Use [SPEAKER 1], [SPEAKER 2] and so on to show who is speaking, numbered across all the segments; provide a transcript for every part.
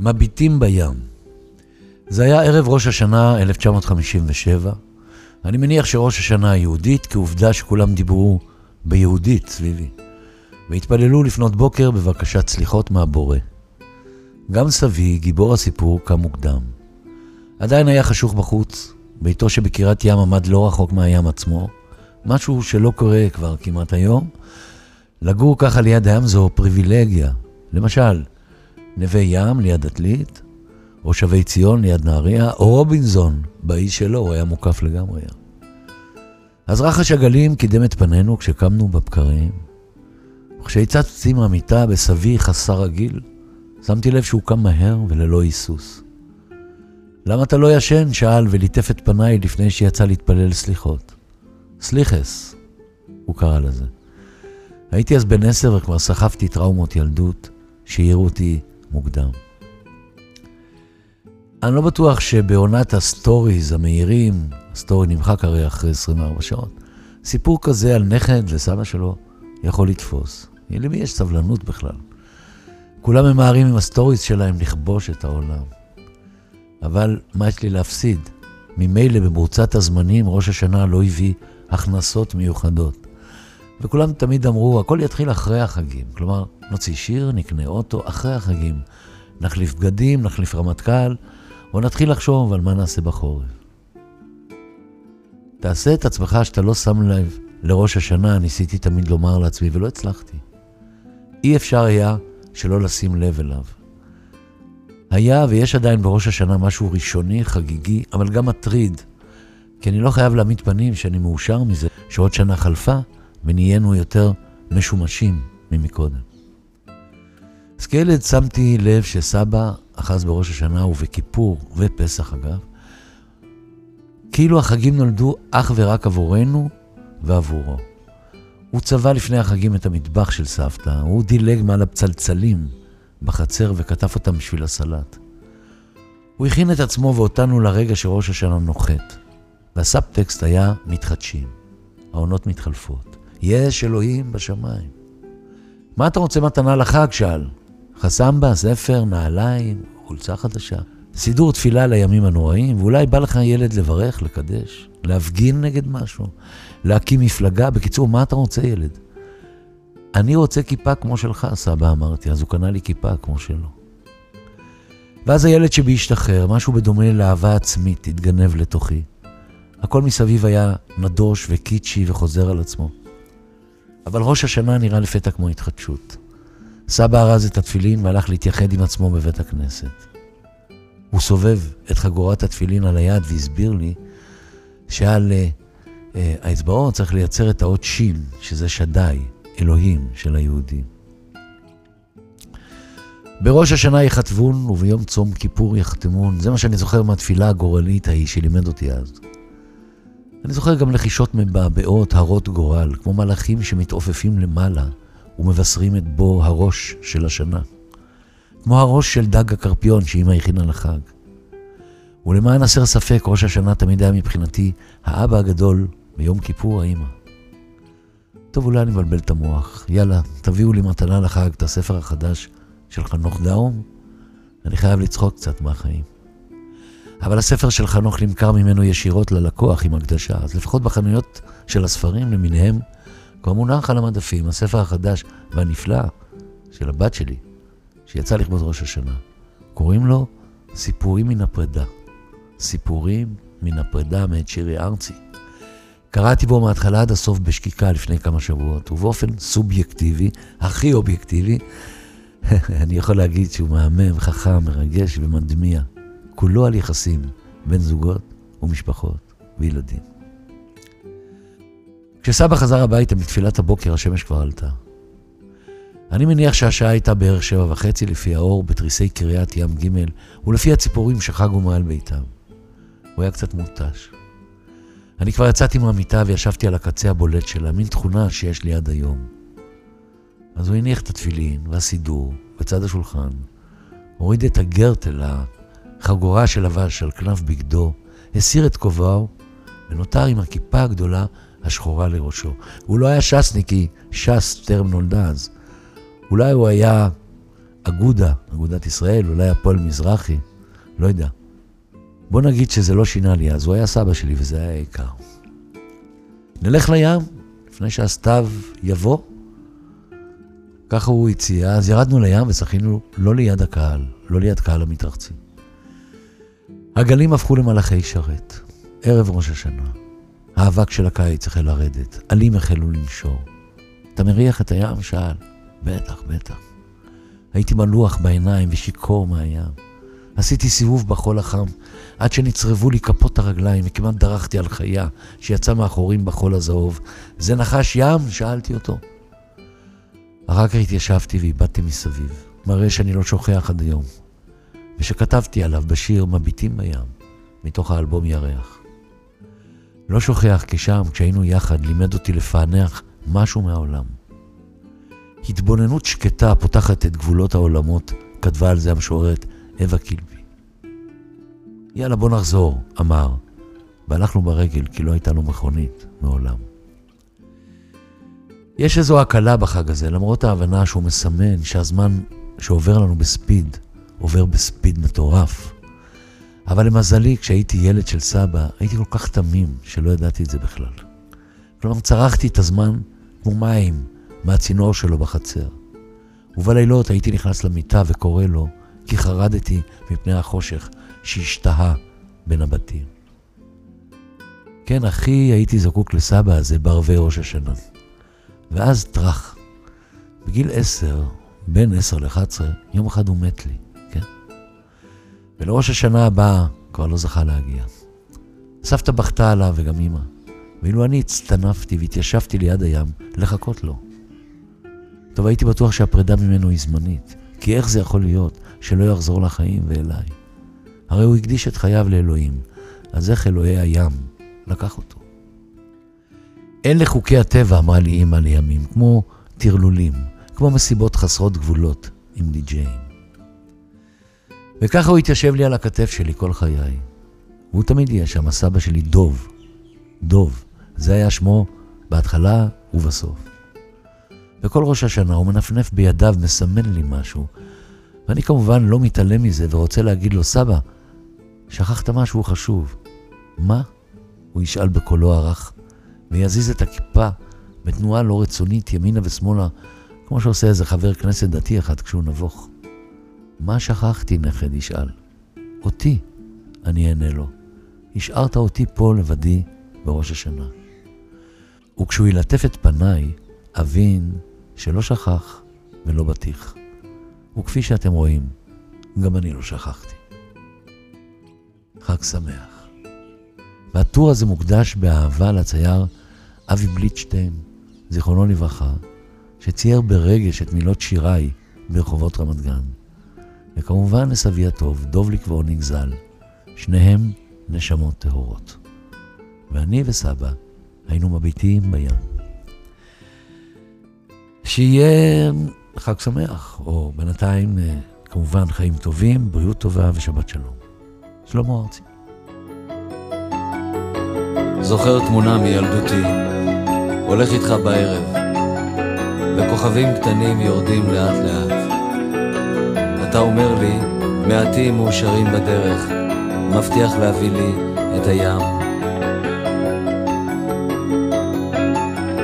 [SPEAKER 1] מביטים בים. זה היה ערב ראש השנה 1957. אני מניח שראש השנה היהודית, כעובדה שכולם דיברו ביהודית סביבי, והתפללו לפנות בוקר בבקשת סליחות מהבורא. גם סבי, גיבור הסיפור, קם מוקדם. עדיין היה חשוך בחוץ, ביתו שבקריית ים עמד לא רחוק מהים עצמו, משהו שלא קורה כבר כמעט היום. לגור ככה ליד הים זו פריבילגיה. למשל, נווה ים ליד עתלית, או שבי ציון ליד נהריה, או רובינזון, באי שלו, הוא היה מוקף לגמרי. אז רחש הגלים קידם את פנינו כשקמנו בבקרים, וכשהצצתי מהמיטה בסבי חסר הגיל, שמתי לב שהוא קם מהר וללא היסוס. למה אתה לא ישן? שאל וליטף את פניי לפני שיצא להתפלל סליחות. סליחעס, הוא קרא לזה. הייתי אז בן עשר וכבר סחבתי טראומות ילדות שהעירו אותי מוקדם. אני לא בטוח שבעונת הסטוריז המהירים, הסטורי נמחק הרי אחרי 24 שעות, סיפור כזה על נכד לסבא שלו יכול לתפוס. למי יש סבלנות בכלל? כולם ממהרים עם הסטוריז שלהם לכבוש את העולם. אבל מה יש לי להפסיד? ממילא במרוצת הזמנים ראש השנה לא הביא הכנסות מיוחדות. וכולם תמיד אמרו, הכל יתחיל אחרי החגים. כלומר, נוציא שיר, נקנה אוטו, אחרי החגים. נחליף בגדים, נחליף רמטכ"ל, או נתחיל לחשוב על מה נעשה בחורף. תעשה את עצמך שאתה לא שם לב לראש השנה, ניסיתי תמיד לומר לעצמי, ולא הצלחתי. אי אפשר היה שלא לשים לב אליו. היה ויש עדיין בראש השנה משהו ראשוני, חגיגי, אבל גם מטריד. כי אני לא חייב להעמיד פנים שאני מאושר מזה שעוד שנה חלפה ונהיינו יותר משומשים ממקודם. אז כילד שמתי לב שסבא אחז בראש השנה ובכיפור ופסח אגב, כאילו החגים נולדו אך ורק עבורנו ועבורו. הוא צבע לפני החגים את המטבח של סבתא, הוא דילג מעל הפצלצלים בחצר וכתב אותם בשביל הסלט. הוא הכין את עצמו ואותנו לרגע שראש השנה נוחת, והסאבטקסט היה מתחדשים, העונות מתחלפות. יש אלוהים בשמיים. מה אתה רוצה מתנה לחג? שאל. חסמבה, ספר, נעליים, חולצה חדשה. סידור תפילה לימים הנוראים, ואולי בא לך ילד לברך, לקדש, להפגין נגד משהו, להקים מפלגה. בקיצור, מה אתה רוצה, ילד? אני רוצה כיפה כמו שלך, סבא אמרתי, אז הוא קנה לי כיפה כמו שלו. ואז הילד שבי השתחרר, משהו בדומה לאהבה עצמית התגנב לתוכי. הכל מסביב היה נדוש וקיצ'י וחוזר על עצמו. אבל ראש השנה נראה לפתע כמו התחדשות. סבא ארז את התפילין והלך להתייחד עם עצמו בבית הכנסת. הוא סובב את חגורת התפילין על היד והסביר לי שעל uh, האצבעות צריך לייצר את האות שין, שזה שדי, אלוהים של היהודים. בראש השנה יכתבון וביום צום כיפור יחתמון, זה מה שאני זוכר מהתפילה הגורלית ההיא שלימד אותי אז. אני זוכר גם לחישות מבעבעות הרות גורל, כמו מלאכים שמתעופפים למעלה ומבשרים את בו הראש של השנה. כמו הראש של דג הקרפיון שאמא הכינה לחג. ולמען הסר ספק, ראש השנה תמיד היה מבחינתי האבא הגדול ביום כיפור האמא. טוב, אולי אני מבלבל את המוח. יאללה, תביאו לי מתנה לחג, את הספר החדש של חנוך דאום. אני חייב לצחוק קצת מהחיים. אבל הספר של חנוך נמכר ממנו ישירות ללקוח עם הקדשה, אז לפחות בחנויות של הספרים למיניהם, כבר מונח על המדפים הספר החדש והנפלא של הבת שלי, שיצא לכבוד ראש השנה. קוראים לו סיפורים מן הפרידה. סיפורים מן הפרידה מאת שירי ארצי. קראתי בו מההתחלה עד הסוף בשקיקה לפני כמה שבועות, ובאופן סובייקטיבי, הכי אובייקטיבי, אני יכול להגיד שהוא מהמם, חכם, מרגש ומדמיע. כולו על יחסים בין זוגות ומשפחות וילדים. כשסבא חזר הביתה מתפילת הבוקר, השמש כבר עלתה. אני מניח שהשעה הייתה בערך שבע וחצי לפי האור בתריסי קריית ים ג' ולפי הציפורים שחגו מעל ביתם. הוא היה קצת מותש. אני כבר יצאתי מהמיטה וישבתי על הקצה הבולט שלה, מין תכונה שיש לי עד היום. אז הוא הניח את התפילין והסידור בצד השולחן, הוריד את הגרטל, החגורה שלבש על כנף בגדו, הסיר את כובעו ונותר עם הכיפה הגדולה השחורה לראשו. הוא לא היה ש"סניקי, ש"ס טרם נולדה אז. אולי הוא היה אגודה, אגודת ישראל, אולי הפועל מזרחי, לא יודע. בוא נגיד שזה לא שינה לי אז, הוא היה סבא שלי וזה היה העיקר. נלך לים, לפני שהסתיו יבוא. ככה הוא הציע, אז ירדנו לים וצחינו לא ליד הקהל, לא ליד קהל המתרחצים. הגלים הפכו למלאכי שרת. ערב ראש השנה. האבק של הקיץ החל לרדת, עלים החלו לנשור. אתה מריח את הים? שאל. בטח, בטח. הייתי מלוח בעיניים ושיכור מהים. עשיתי סיבוב בחול החם, עד שנצרבו לי כפות הרגליים, וכמעט דרכתי על חיה שיצא מאחורים בחול הזהוב. זה נחש ים? שאלתי אותו. אחר כך התיישבתי ואיבדתי מסביב, מראה שאני לא שוכח עד היום, ושכתבתי עליו בשיר "מביטים בים", מתוך האלבום ירח. לא שוכח כי שם, כשהיינו יחד, לימד אותי לפענח משהו מהעולם. התבוננות שקטה פותחת את גבולות העולמות, כתבה על זה המשוררת אווה קילבי. יאללה, בוא נחזור, אמר, והלכנו ברגל כי לא הייתה לו מכונית מעולם. יש איזו הקלה בחג הזה, למרות ההבנה שהוא מסמן שהזמן שעובר לנו בספיד, עובר בספיד מטורף. אבל למזלי, כשהייתי ילד של סבא, הייתי כל כך תמים שלא ידעתי את זה בכלל. כלומר, צרחתי את הזמן כמו מים מהצינור שלו בחצר. ובלילות הייתי נכנס למיטה וקורא לו, כי חרדתי מפני החושך שהשתהה בין הבתים. כן, הכי הייתי זקוק לסבא הזה בערבי ראש השנה. ואז טראח. בגיל עשר, בין עשר לאחת עשרה, יום אחד הוא מת לי? ולראש השנה הבאה כבר לא זכה להגיע. סבתא בכתה עליו וגם אמא. ואילו אני הצטנפתי והתיישבתי ליד הים לחכות לו. טוב, הייתי בטוח שהפרידה ממנו היא זמנית, כי איך זה יכול להיות שלא יחזור לחיים ואליי? הרי הוא הקדיש את חייו לאלוהים, אז איך אלוהי הים לקח אותו? אלה חוקי הטבע, אמרה לי אמא לימים, כמו טרלולים, כמו מסיבות חסרות גבולות עם די-ג'אים. וככה הוא התיישב לי על הכתף שלי כל חיי. והוא תמיד יהיה שם, הסבא שלי דוב. דוב, זה היה שמו בהתחלה ובסוף. וכל ראש השנה הוא מנפנף בידיו, מסמן לי משהו, ואני כמובן לא מתעלם מזה ורוצה להגיד לו, סבא, שכחת משהו חשוב. מה? הוא ישאל בקולו הרך, ויזיז את הכיפה בתנועה לא רצונית ימינה ושמאלה, כמו שעושה איזה חבר כנסת דתי אחד כשהוא נבוך. מה שכחתי, נכד ישאל. אותי, אני אענה לו. השארת אותי פה לבדי בראש השנה. וכשהוא ילטף את פניי, אבין שלא שכח ולא בטיח. וכפי שאתם רואים, גם אני לא שכחתי. חג שמח. והטור הזה מוקדש באהבה לצייר אבי בליטשטיין, זיכרונו לברכה, שצייר ברגש את מילות שיריי ברחובות רמת גן. וכמובן לסבי הטוב, דובליק ועוניק ז"ל, שניהם נשמות טהורות. ואני וסבא היינו מביטים בים. שיהיה חג שמח, או בינתיים אה, כמובן חיים טובים, בריאות טובה ושבת שלום. שלמה ארצי.
[SPEAKER 2] זוכר תמונה מילדותי, הולך איתך בערב, וכוכבים קטנים יורדים לאט לאט. אומר לי, מעטים מאושרים בדרך, מבטיח להביא לי את הים.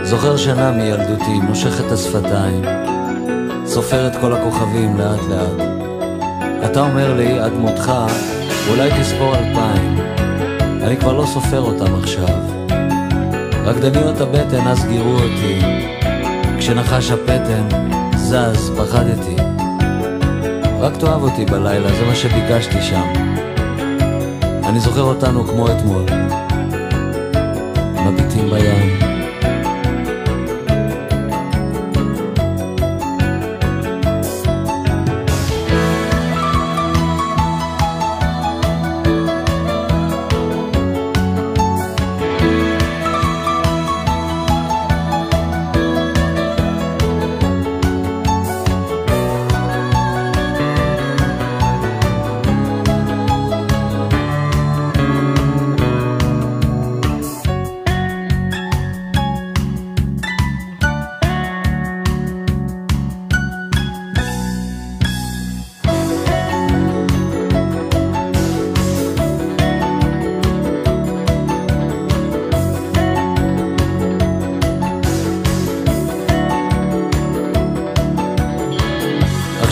[SPEAKER 2] זוכר שנה מילדותי, מושך את השפתיים, סופר את כל הכוכבים לאט לאט. אתה אומר לי, עד מותך, אולי תספור אלפיים. אני כבר לא סופר אותם עכשיו. רקדניות הבטן אז גירו אותי, כשנחש הפטן זז, פחדתי. רק תאהב אותי בלילה, זה מה שביקשתי שם. אני זוכר אותנו כמו אתמול, מביטים בים.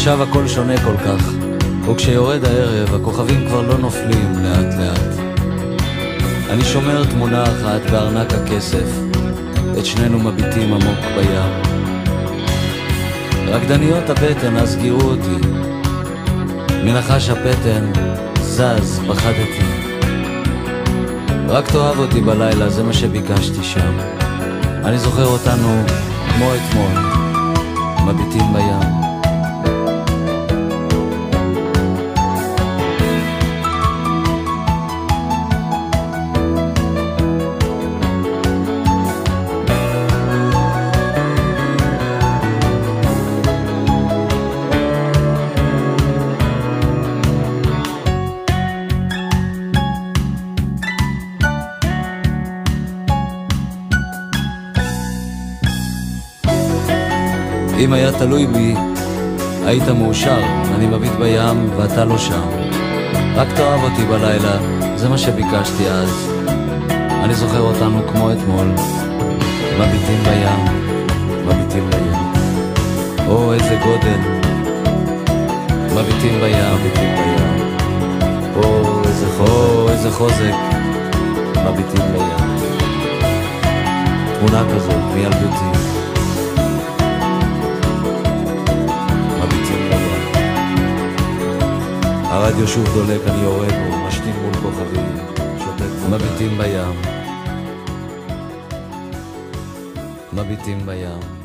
[SPEAKER 2] עכשיו הכל שונה כל כך, וכשיורד הערב הכוכבים כבר לא נופלים לאט לאט. אני שומר תמונה אחת בארנק הכסף, את שנינו מביטים עמוק בים. רקדניות הבטן אז גירו אותי, מנחש הפטן זז, פחדתי. רק תאהב אותי בלילה, זה מה שביקשתי שם. אני זוכר אותנו כמו אתמול, מביטים בים. אם היה תלוי בי, היית מאושר, אני מביט בים ואתה לא שם. רק תאהב אותי בלילה, זה מה שביקשתי אז. אני זוכר אותנו כמו אתמול, מביטים בים, מביטים בים. או איזה גודל, מביטים בים, מביטים בים. או איזה חוזק, איזה חוזק, מביטים בים. תמונה כזאת מילדותי. הרדיו שוב דולק, אני יורד בו, משתין מול כוכבים, שותק, מביטים בים. מביטים בים.